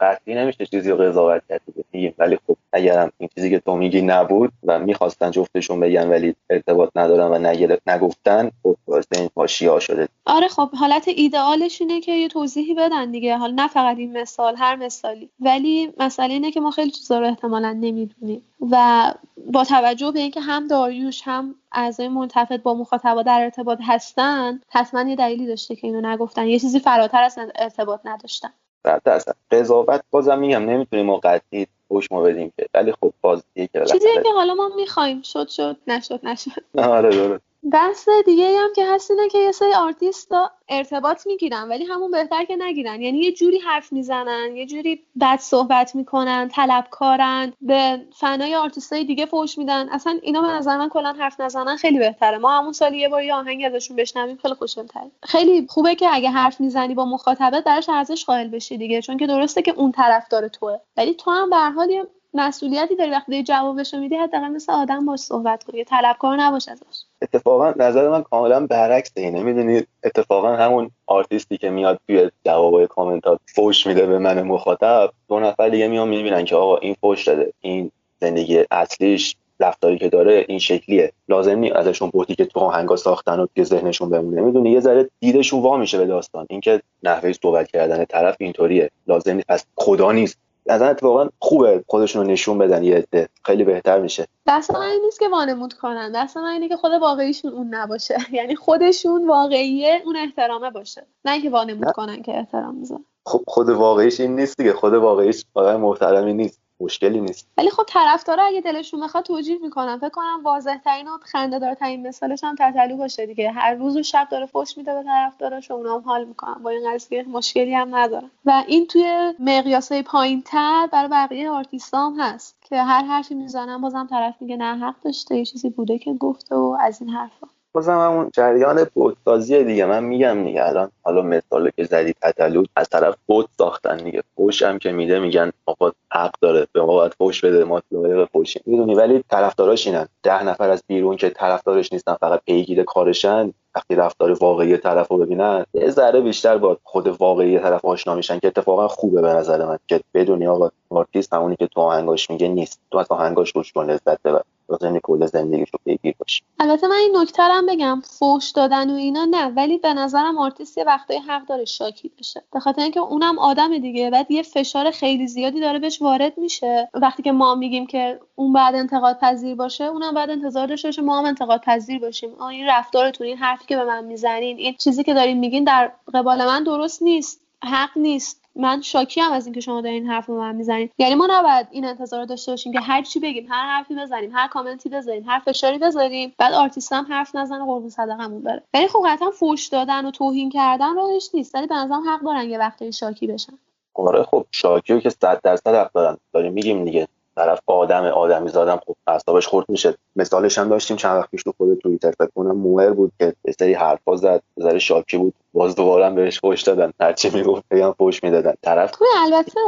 قطعی نمیشه چیزی رو قضاوت کرد میگیم ولی خب اگرم این چیزی که تو میگی نبود و می‌خواستن جفتشون بگن ولی ارتباط ندارن و نگفتن خب باعث این پاشیا شده. آره خب حالت ایدئالش اینه که یه توضیحی بدن دیگه. حالا نه فقط این مثال هر مثالی. ولی مسئله اینه که ما خیلی چیزا رو احتمالا نمی‌دونیم. و با توجه به اینکه هم داریوش هم اعضای منتفت با مخاطبا در ارتباط هستن حتما یه دلیلی داشته که اینو نگفتن. یه چیزی فراتر از ارتباط نداشتن. صد درصد قضاوت بازم میگم نمی‌تونیم ما قطعی ما بدیم که. ولی خب باز که چیزی که حالا ما می‌خوایم. شد شد نشد نشد. آره درست. بحث دیگه هم که هست اینه که یه سری آرتیست ارتباط می‌گیرن ولی همون بهتر که نگیرن. یعنی یه جوری حرف می‌زنن یه جوری بد صحبت می‌کنن طلبکارن به فنای های دیگه فوش میدن. اصلا اینا به نظر من کلا حرف نزنن خیلی بهتره. ما همون سال یه بار یه آهنگ ازشون بشنویم خیلی خوشگل‌تره. خیلی خوبه که اگه حرف می‌زنی با مخاطبه درش ارزش قائل بشی دیگه چون که درسته که اون طرفدار توه. ولی تو هم به هر حال مسئولیتی داری وقتی جوابشو میدی حداقل مثل آدم باش صحبت کنی طلبکار نباش ازش. اتفاقا نظر من کاملا برعکس اینه. می‌دونید اتفاقا همون آرتیستی که میاد توی جوابای کامنتات فوش میده به من مخاطب دو نفر دیگه میان می‌بینن که آقا این فوش داده این زندگی اصلیش رفتاری که داره این شکلیه. لازم نیست ازشون بوتی که تو آهنگا ساختن و که ذهنشون بمونه. می‌دونی یه ذره دیدشون وا میشه به داستان. اینکه نحوه صحبت کردن طرف اینطوریه. لازم نیست. پس خدا نیست از اتفاقا خوبه خودشون رو نشون بدن یه عده. خیلی بهتر میشه. دست من این نیست که وانمود کنن. دست من اینه که خود واقعیشون اون نباشه. یعنی خودشون واقعیه اون احترامه باشه. نه که وانمود کنن که احترام می‌ذارن خب خود واقعیش این نیست دیگه. خود واقعیش آدم محترمی نیست. مشکلی نیست. ولی خب طرفدارا اگه دلشون بخواد توجیه می‌کنن. فکر کنم واضح ترین و خنده دارترین مثالش هم تتلو باشه دیگه. هر روز و شب داره فوش میده به طرفداراش اونا هم حال می‌کنن. با این قضیه مشکلی هم ندارن. و این توی مقیاسای پایین تر برای بقیه آرتیست هم هست که هر حرفی می‌زنن بازم طرف میگه نه حق داشته. یه چیزی بوده که گفته و از این حرفا. بازم همون جریان بت‌سازی دیگه. من میگم دیگه الان حالا مثال که زدی تتلو از طرف بت ساختن دیگه. فوش هم که میده میگن آقا حق داره. به ما باید فوش بده ما لایق فوشیم. می‌دونی؟ ولی طرفداراش اینن. ده نفر از بیرون که طرفدارش نیستن فقط پیگیر کارشن وقتی رفتار واقعی طرف رو ببینن یه ذره بیشتر با خود واقعی طرف آشنا میشن که اتفاقا خوبه به نظر من که بدونی آقا آرتیست همونی که تو آهنگاش میگه نیست. تو از آهنگاش روش لذت ببر. لازم کل زندگیش رو پیگیر باشی. البته من این نکته هم بگم فوش دادن و اینا نه ولی به نظرم آرتیست یه وقتایی حق داره شاکی بشه. به خاطر اینکه اونم آدم دیگه بعد یه فشار خیلی زیادی داره بهش وارد میشه. وقتی که ما میگیم که اون باید انتقاد پذیر باشه اونم باید انتظار داشته باشه ما هم انتقاد پذیر باشیم. آ این رفتارتون این حرفی که به من می‌زنین این چیزی که دارین میگین در قبال من درست نیست حق نیست. من شاکی هم از اینکه شما دارین حرف رو من می‌زنین. یعنی ما نباید این انتظار داشته باشیم که هر چی بگیم هر حرفی بزنیم هر کامنتی بذاریم هر فشاری بذاریم باید آرتیست هم حرف نزنه قربون صدقمون بره. یعنی خب قطعا فوش دادن و توهین کردن راهش نیست ولی به نظرم حق دارن یه وقتی شاکی بشن. آره خب شاکی که صد درصد حق دارن. داریم میگیم دیگه. طرف آدم آدمیزادم خب اعصابش خرد میشه. مثالش هم داشتیم چند وقت پیش تو خود توییتر فکر کنم موهر بود که یه سری حرفا زد ذره شاکی بود. باز دوباره بهش فوش دادن. هرچی می‌گفت بگم فوش می‌دادن. طرف خب البته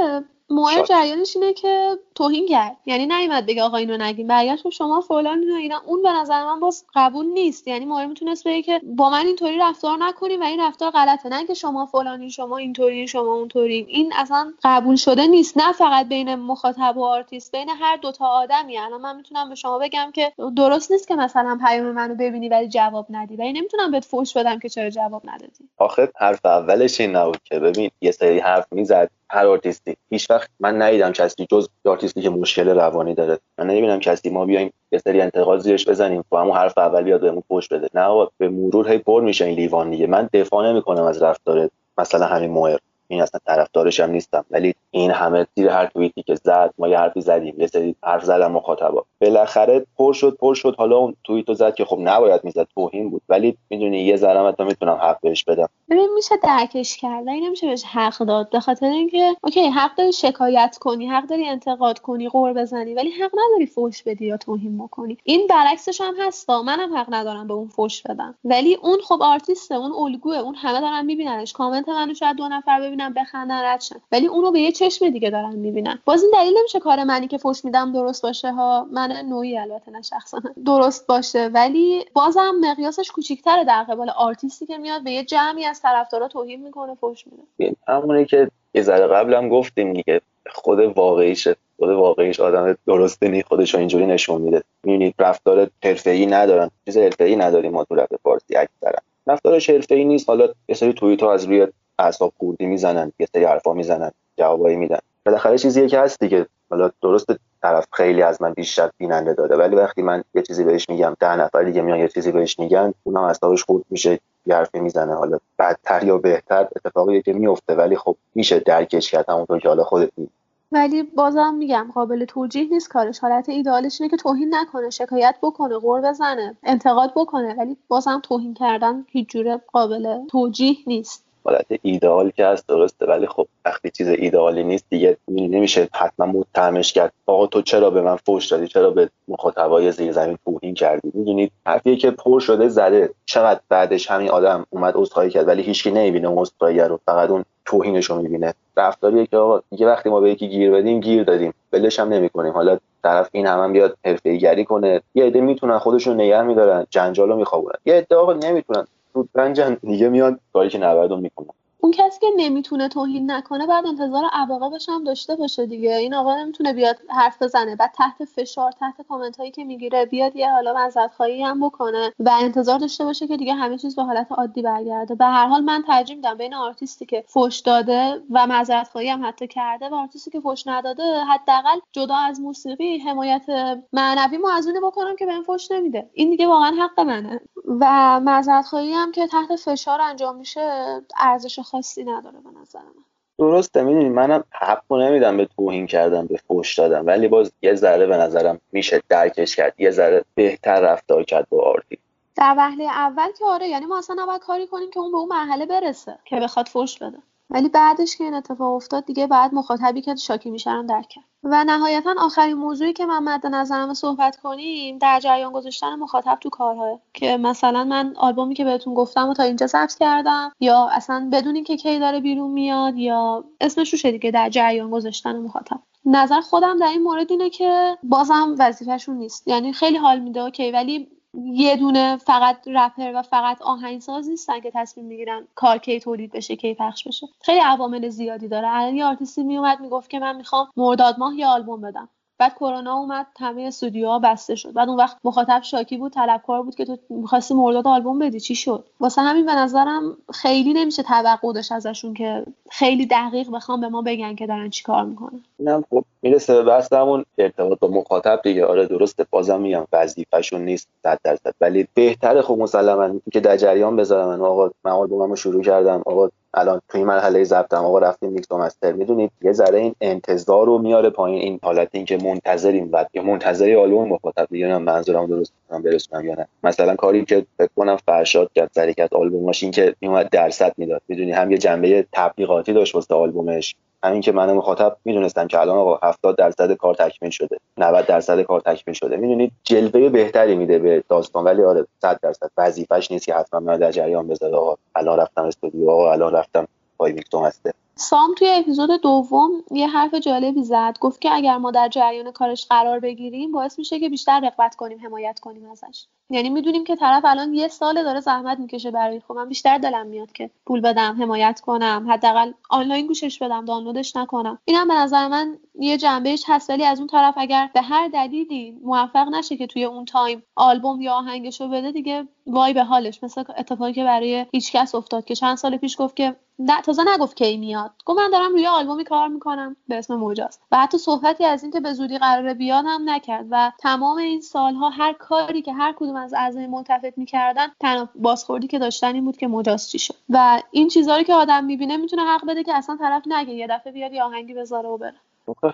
مهم جریانش اینه که توهین کرد. یعنی نیومد بگه آقا اینو نگین. برگشت شما فلان و اینا اون به نظر من باز قبول نیست. یعنی مهم می‌تونست بگه که با من اینطوری رفتار نکنیم و این رفتار غلطه. نه که شما فلانی شما اینطوری شما اونطوری. این اصلا قبول شده نیست. نه فقط بین مخاطب و آرتیست بین هر دوتا آدمی. الان من می‌تونم به شما بگم که درست نیست که مثلا پیام منو ببینی ولی جواب ندی. ولی نمی‌تونم بهت فوش بدم که چرا جواب ندادی. آخه حرف اولش این نبود که ببین یه سری حرف می‌زد. هر آرتیستی. هیچ وقت من ندیدم کسی جز آرتیستی که مشکل روانی داره. من نمی‌بینم کسی ما بیایم یه سری انتقاد زیرش بزنیم با همون حرف اول بیاد بهمون پشت بده. نه به مرور هی پر میشه این لیوان دیگه. من دفاع نمی‌کنم از رفتار مثلا همین موهر این اصلا طرفدارش هم نیستم. ولی این همه زیر هر توییتی که زد ما یه حرفی زدیم یه سری حرف زدم مخاطبا. بالاخره پر شد پر شد. حالا اون توییتو زد که خب نباید می‌زد توهین بود. ولی می‌دونی یه ذره من می‌تونم حق بهش بدم. ببین میشه درکش کرد. ولی نمیشه بهش حق داد. به خاطر اینکه okay حق داری شکایت کنی حق داری انتقاد کنی غر بزنی ولی حق نداری فوش بدی یا توهین بکنی. این برعکسش هم هستا. منم حق ندارم به اون فوش بدم. ولی اون خب آرتیسته اون الگوه اون همه دارن میبیننش. کامنت منو شاید دو نفر ببینن. بخندن ردشن ولی اونو به یه چشم دیگه دارن می‌بینن. باز این دلیل نمیشه کار منی که فوش میدم درست باشه ها. من نوعی البته نه شخصا. درست باشه. ولی بازم مقیاسش کوچیک‌تره در قبال آرتیستی که میاد به یه جمعی از طرفدارا توهین می‌کنه فوش میده. همونی که یه ذره قبلم گفتیم دیگه خود واقعیش خود واقعیش آدم درسته نی خودش اینجوری نشون میده. می‌بینید رفتار حرفه‌ای ندارن. چیز حرفه‌ای نداریم ما تو رپ فارسی اکثرا. رفتارش حرفه‌ای نیست. حالا یه سری توییت از روی اعصاب خوردی می‌زنن یه سری حرفا می‌زنن جوابایی میدن. بالاخره چیزیه که هست دیگه. حالا درست طرف خیلی از من بیشتر بیننده داده ولی وقتی من یه چیزی بهش میگم ده نفر دیگه میان یه چیزی بهش میگن اونم اعصابش خورد میشه یه حرفی می‌زنه. حالا بدتر یا بهتر اتفاقی که میفته ولی خب میشه درکش کرد همونطور که حالا خودت می ولی بازم میگم قابل توجیه نیست کارش. حالت ایدالش اینه که توهین نکنه شکایت بکنه غور بزنه انتقاد بکنه ولی بازم توهین کردن هیچ جوره قابل توجیه نیست. حالت ایدئال که هست درسته ولی خب وقتی چیز ایدئالی نیست دیگه نمیشه حتما متهمش کرد. آقا تو چرا به من فوش دادی؟ چرا به مخاطبای زیر زمین توهین کردی؟ می‌دونید؟ حرفی که پر شده زده. چقدر بعدش همین آدم اومد عذرخواهی کرد ولی هیچی نمی‌بینه اون عذرخواهی رو. فقط اون توهینش رو می‌بینه. رفتاریه که آقا دیگه وقتی ما به یکی گیر بدیم گیر دادیم. بلش هم نمی‌کنیم. حالا طرف این هم, هم بیاد حرفه‌ای کنه. یه عده می‌تونن خودشون نگه میدارن جنجالو میخوابونن. یه عده آقا نمی‌تونن. رنجن دیگه میاد کاری که نباید می‌کنن اون کسی که نمی‌تونه توهین نکنه باید انتظار عواقبش هم داشته باشه دیگه. این آقا نمی‌تونه بیاد حرف بزنه. بعد تحت فشار تحت کامنت هایی که می‌گیره بیاد یه حالا معذرت خواهی هم بکنه و انتظار داشته باشه که دیگه همه چیز به حالت عادی برگرده. به هر حال من ترجیح میدم بین آرتیستی که فوش داده و معذرت خواهی هم حتی کرده و آرتیستی که فوش نداده حداقل جدا از موسیقی حمایت معنوی ما از بکنم که بهم فوش نمیده. این دیگه واقعا حق منه. و معذرت خواهی هم که تحت فشار انجام میشه ارزش خاصی نداره به نظر من. درسته می‌دونی منم حقو نمیدم به توهین کردم به فوش دادم ولی باز یه ذره به نظرم میشه درکش کرد یه ذره بهتر رفتار کرد با آرتی در وهله اول که آره یعنی ما اصلا نباید کاری کنیم که اون به اون مرحله برسه که بخواد فوش بده. ولی بعدش که این اتفاق افتاد دیگه بعد مخاطبی که شاکی میشن درک کرد. و نهایتا آخرین موضوعی که من مد نظرم صحبت کنیم در جریان گذاشتن مخاطب تو کارها که مثلا من آلبومی که بهتون گفتم و تا اینجا ضبط کردم یا اصلا بدون اینکه کی داره بیرون میاد یا اسمش روشه دیگه در جریان گذاشتن مخاطب. نظر خودم در این مورد اینه که بازم وظیفهشون نیست. یعنی خیلی حال میده okay ولی یه دونه فقط رپر و فقط آهنگساز نیستن که تصمیم می‌گیرن کار کی تولید بشه کی پخش بشه. خیلی عوامل زیادی داره. الان یه آرتیستی میومد می‌گفت که من می‌خوام مرداد ماه یه آلبوم بدم. بعد کرونا اومد همه استودیوها بسته شد. بعد اون وقت مخاطب شاکی بود طلبکار بود که تو می‌خواستی مرداد آلبوم بدی. چی شد؟ واسه همین به نظرم خیلی نمیشه توقع داشت ازشون که خیلی دقیق بخوام به ما بگن که دارن چی کار می‌کنن. نه خب می‌رسه به بحثمون ارتباط با مخاطب دیگه. آره درسته بازم میگم وظیفه‌شون نیست 100 درصد. ولی بهتره خب مسلما که در جریان بذارم آقا من آلبوممو شروع کردم. آقا الان توی مرحله ضبطم آقا رفتیم میکس و master. می‌دونید یه ذره این انتظار رو میاره پایین این حالت اینکه منتظریم بعد یا منتظری آلبوم مخاطب دیگه منظورم درست کنم برسونم یا نه. مثلا کاری که فکر کنم فرشاد کرد سری کرد آلبومش که میومد درصد می‌داد. می‌دونی هم یه جنبه تبلیغاتی داشت واسه آلبومش. همین که من مخاطب می‌دونستم که الان آقا 70 درصد کار تکمیل شده 90 درصد کار تکمیل شده. می‌دونید جلوه بهتری میده به داستان ولی آره 100 درصد. وظیفش نیست که حتما من در جریان بذاره. آقا الان رفتم استودیو آقا الان رفتم پای میکتوم هسته سام توی اپیزود دوم یه حرف جالبی زد. گفت که اگر ما در جریان کارش قرار بگیریم باعث میشه که بیشتر رغبت کنیم حمایت کنیم ازش. یعنی می‌دونیم که طرف الان یه سال داره زحمت می‌کشه برای خب من بیشتر دلم میاد که پول بدم حمایت کنم حداقل آنلاین گوشش بدم دانلودش نکنم. اینم به نظر من یه جنبهش هست ولی از اون طرف اگر به هر دلیلی موفق نشه که توی اون time آلبوم یا آهنگشو بده دیگه وای به حالش. مثل اتفاقی که برای هیچکس افتاد که چند سال پیش گفت که نه تازه نگفت کی میاد. گفت من دارم روی آلبومی کار می‌کنم. به اسم موجاست. و حتی صحبتی از اینکه به زودی قراره بیاد هم نکرد. و تمام این سالها هر کاری که هر کدوم از اعضای ملتفت می‌کردن تنها بازخوردی که داشتن این بود که مجاز چی شد. و این چیزهایی که آدم می‌بینه می‌تونه حق بده که اصلا طرف نگه. یه دفعه بیاد یه آهنگی بذاره و بره.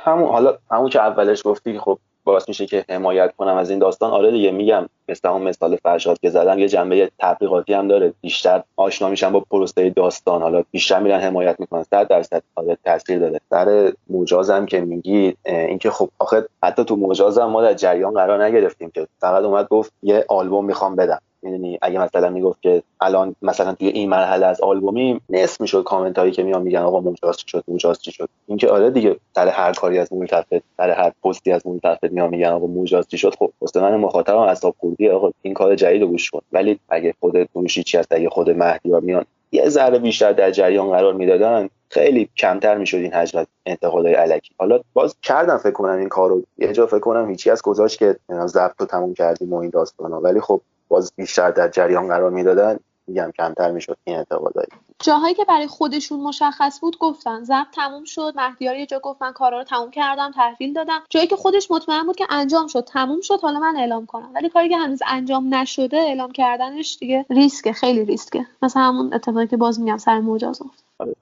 همون حالا همون که اولش گفتی خب باعث میشه که حمایت کنم از این داستان. آره دیگه میگم مثل اون مثال فرشاد که زدم یه جنبه تبلیغاتی هم داره. بیشتر آشنا میشن با پروسه داستان. حالا بیشتر میرن حمایت می‌کنن. 100 درصد آره تاثیر داره. در مجازم که میگی اینکه خب آخه حتی تو مجازم ما در جریان قرار نگرفتیم که. فقط اومد گفت یه آلبوم می‌خوام بدم. می‌دونی اگه مثلا می‌گفت که الان مثلا توی این مرحله از آلبومی نصف می‌شد کامنت هایی که میان میگن آقا مجاز چی شد مجاز چی شد. اینکه آره دیگه سر هر کاری از ملتفت سر هر پستی از ملتفت میان میگن آقا مجاز چی شد خب من مخاطبم اعصاب خوردی آقا این کار جدید رو گوش کن. ولی اگه خود دوشی چی هست اگه خود مهدی میان یه ذره بیشتر در جریان قرار می‌دادن خیلی کمتر می‌شد این حجم از انتقادهای علکی. حالا باز کردم فکر کنم این کارو یه جا فکر کنم هیچی از گذاشت که ضبط رو تموم کردیم و این داستانا. ولی خب باز بیشتر در جریان قرار می‌دادن میگم کمتر می‌شد این انتقادایی جاهایی که برای خودشون مشخص بود گفتن ضبط تموم شد مهدیار یه جا گفت من کارا رو تموم کردم تحویل دادم. جایی که خودش مطمئن بود که انجام شد تموم شد حالا من اعلام کنم. ولی کاری که هنوز انجام نشده اعلام کردنش دیگه ریسکه خیلی ریسکه. مثلا همون اتفاقی که باز میگم سر مجاز آره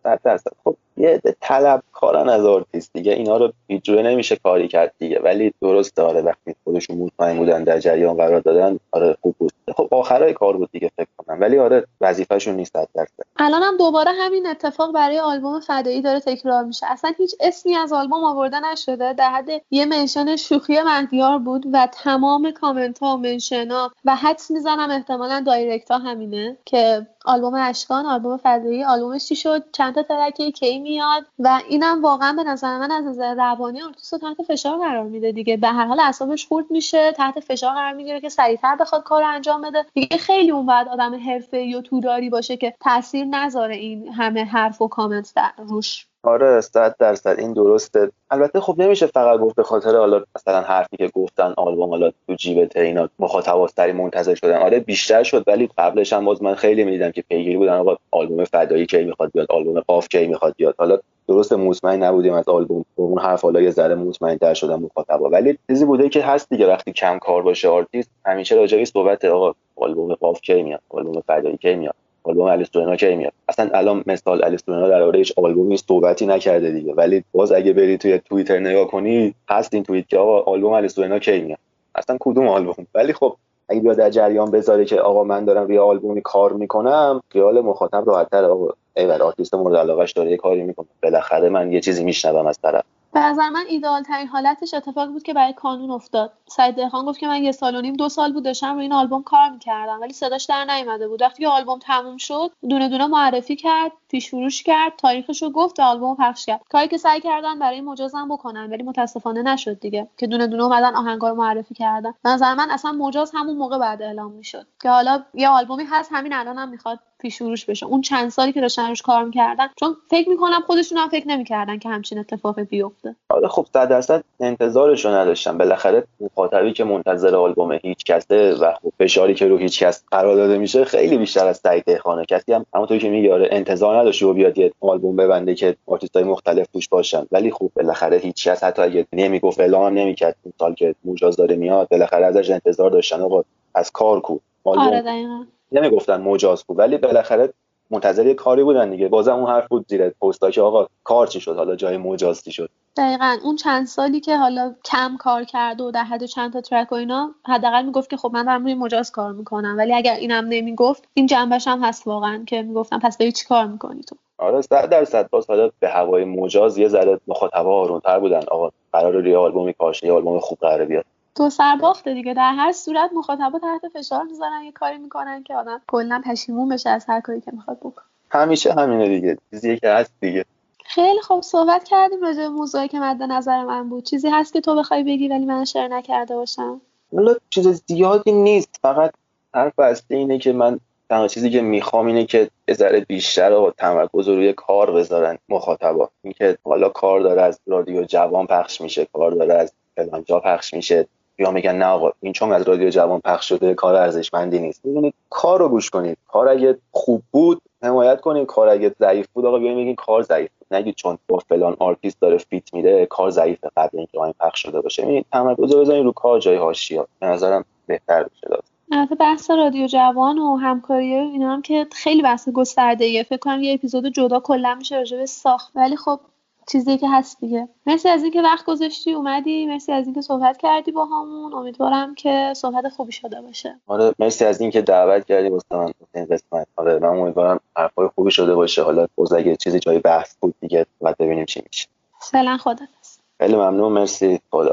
خب یه طلب کارن از آرتیست دیگه. اینا رو هیچ نمیشه کاری کرد دیگه. ولی درست داره وقتی خودشون مطمئن بودن در جریان قرار دادن آره خوب بود. خب آخرای کار بود دیگه فکر کنم. ولی آره وظیفه‌شون نیست درسته الان هم دوباره همین اتفاق برای آلبوم فدایی داره تکرار میشه. اصلا هیچ اسمی از آلبوم آورده نشده. در حد یه mention شوخی مهدیار بود و تمام کامنت ها و mention ها و حدس می‌زنم احتمالا direct ها همینه که آلبوم اشکان آلبوم فدایی آلبومش چی شد؟ چند تا track ه کی میاد و اینم واقعا به نظر من از نظر روانی آرتیست رو تحت فشار قرار میده دیگه. به هر حال اعصابش خورد میشه تحت فشار قرار می‌گیره که سریعتر بخواد کار انجام بده. دیگه خیلی اون بعد آدم حرفه یا توداری باشه که تاثیر نذاره این همه حرف و کامنت در روش. آره صد درصد این درسته. البته خب نمیشه فقط گفت به خاطر حالا مثلا حرفی که گفتن آلبوم حالا تو جیبت اینا مخاطبات منتظر شدن. آره بیشتر شد ولی قبلش هم باز من خیلی می‌دیدم که پیگیری بودن. آقا آلبوم فدایی کی می‌خواد بیاد؟ آلبوم قاف کی می‌خواد بیاد؟ حالا درست مطمئن نبودیم از آلبوم. اون حرف حالا یه ذره مطمئن تر شدن مخاطبا. ولی چیزی بوده که هست دیگه. وقتی کم کار باشه آرتیست همیشه راجعی صحبت آقا آلبوم قاف کی میاد؟ آلبوم فدایی کی میاد؟ آلبوم الیستورینا کی میاد؟ اصلا الان مثال الیستورینا در هیچ آلبومی صحبتی نکرده دیگه. ولی باز اگه بری توی توییتر نگاه کنی هست این توییت که آقا آلبوم الیستورینا کی میاد؟ اصلا کدوم آلبوم؟ ولی خب اگه بیا در جریان بذاره که آقا من دارم روی آلبومی کار می‌کنم خیال مخاطب راحت‌تر آقا ایول آرتیست مورد علاقهش داره یه کاری می‌کنه. بالاخره من یه چیزی میشنوم از طرف. به نظر من ایدال ترین حالتش اتفاق بود که برای کانون افتاد. سعید دهخان گفت که من یه سال و نیم دو سال بود داشتم روی این آلبوم کار می‌کردم ولی صداش در نیومده بود. وقتی که آلبوم تموم شد دونه دونه معرفی کرد پیش فروش کرد تاریخش رو گفت آلبوم پخش کرد. کاری که سعی کردن برای مجازم بکنن ولی متاسفانه نشد دیگه که دونه دونه اومدن آهنگا رو معرفی کردن. نظر من اصلا مجاز همون موقع بعد اعلام می‌شد. که حالا یه آلبومی هست همین الان هم می‌خواد پیش فروش بشه. اون چند سالی که داشتن روش کار می‌کردن چون فکر می‌کنم خودشون هم فکر نمی‌کردن که همچین اتفاقی بیفته. آره خب صد درصد انتظارش رو نداشتم بالاخره مخاطبی که منتظر آلبوم هیچ کسه و خب فشاری که رو هیچ کس قرار داده میشه خیلی بیشتر از سعید خانه. کسی هم همونطوری که میگه آره انتظار نداشت و بیاد یه آلبوم ببنده که های مختلف توش باشن. ولی خب بالاخره هیچ کس حتی اگه نمی‌گفت اعلام نمی‌کرد این سال که مجاز داره میاد. بالاخره ازش انتظار داشتن. آقا از کار کو. آره دقیقاً. نمی‌گفتن مجاز بود ولی بالاخره منتظر یه کاری بودن دیگه. بازم اون حرف بود زیر پستا که آقا کار چی شد؟ حالا جای مجازی شد؟ دقیقا. اون چند سالی که حالا کم کار کرده و در حد چند تا ترک و اینا حداقل می‌گفت که خب من دارم روی مجاز کار می‌کنم. ولی اگر اینم نمی‌گفت این جنبش هم هست واقعا که می‌گفتم پس داری چی کار می‌کنی تو. آره صد درصد. باز حالا به هوای مجاز یه ذره مخاطبا آرومتر بودن. آقا قرار روی آلبومی کاشه یه آلبوم خوب قراره بیاد. تو سرباخته دیگه. در هر صورت مخاطبا تحت فشار می‌ذارن یه کاری می‌کنن که آدم کلا پشیمون بشه از هر کاری که می‌خواد بکنه. همیشه همینه دیگه. چیزی که هست دیگه. خیلی خوب صحبت کردیم راجع به موضوعی که مد نظر من بود. چیزی هست که تو بخوای بگی ولی من شیر نکرده باشم؟ والا چیز زیادی نیست. فقط حرف اصلی اینه که من تنها چیزی که می‌خوام اینه که ذره بیشتر و تمرکز روی کار بذارن مخاطبا. اینکه حالا کار داره از رادیو جوان پخش میشه کار داره از فلان جا پخش میشه. یا میگن نه آقا این چون از رادیو جوان پخش شده کار ارزشمندی نیست. ببینید کار رو گوش کنید. کار اگه خوب بود حمایت کنید. کار اگه ضعیف بود آقا بیاین بگین کار ضعیف بود. نگید چون با فلان آرتیست داره feat میده کار ضعیفه قبل اینکه این پخش شده باشه. این تمرکز بزنید رو کار جای حاشیه. به نظرم بهتر بشه البته بحث رادیو جوان و همکاری اینا هم که خیلی بحث گسترده فکر کنم یه اپیزود جدا کلا میشه راجع به ساخت. ولی خب چیزی که هست دیگه. مرسی از اینکه وقت گذاشتی اومدی. مرسی از اینکه صحبت کردی با همون. امیدوارم که صحبت خوبی شده باشه. آره مرسی از اینکه دعوت کردی واسه این قسمت. آره من امیدوارم حرفای خوبی شده باشه. حالا باز اگه چیزی جای بحث بود دیگه بعد ببینیم چی میشه. فعلا خدا خیلی ممنون. مرسی. خدا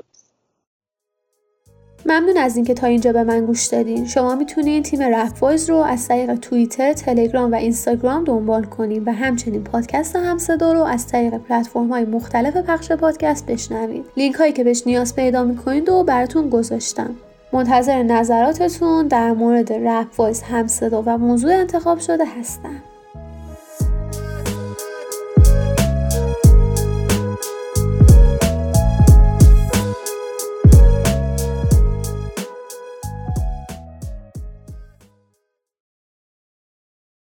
ممنون از اینکه تا اینجا به من گوش دادین. شما می‌تونید تیم رپ رو از طریق توییتر تلگرام و اینستاگرام دنبال کنید و همچنین پادکست همصدا رو از طریق پلتفرم های مختلف پخش پادکست بشنوید لینک هایی که بهش نیاز پیدا می‌کنید و براتون گذاشتم. منتظر نظراتتون در مورد رپ وایس همصدا و موضوع انتخاب شده هستم.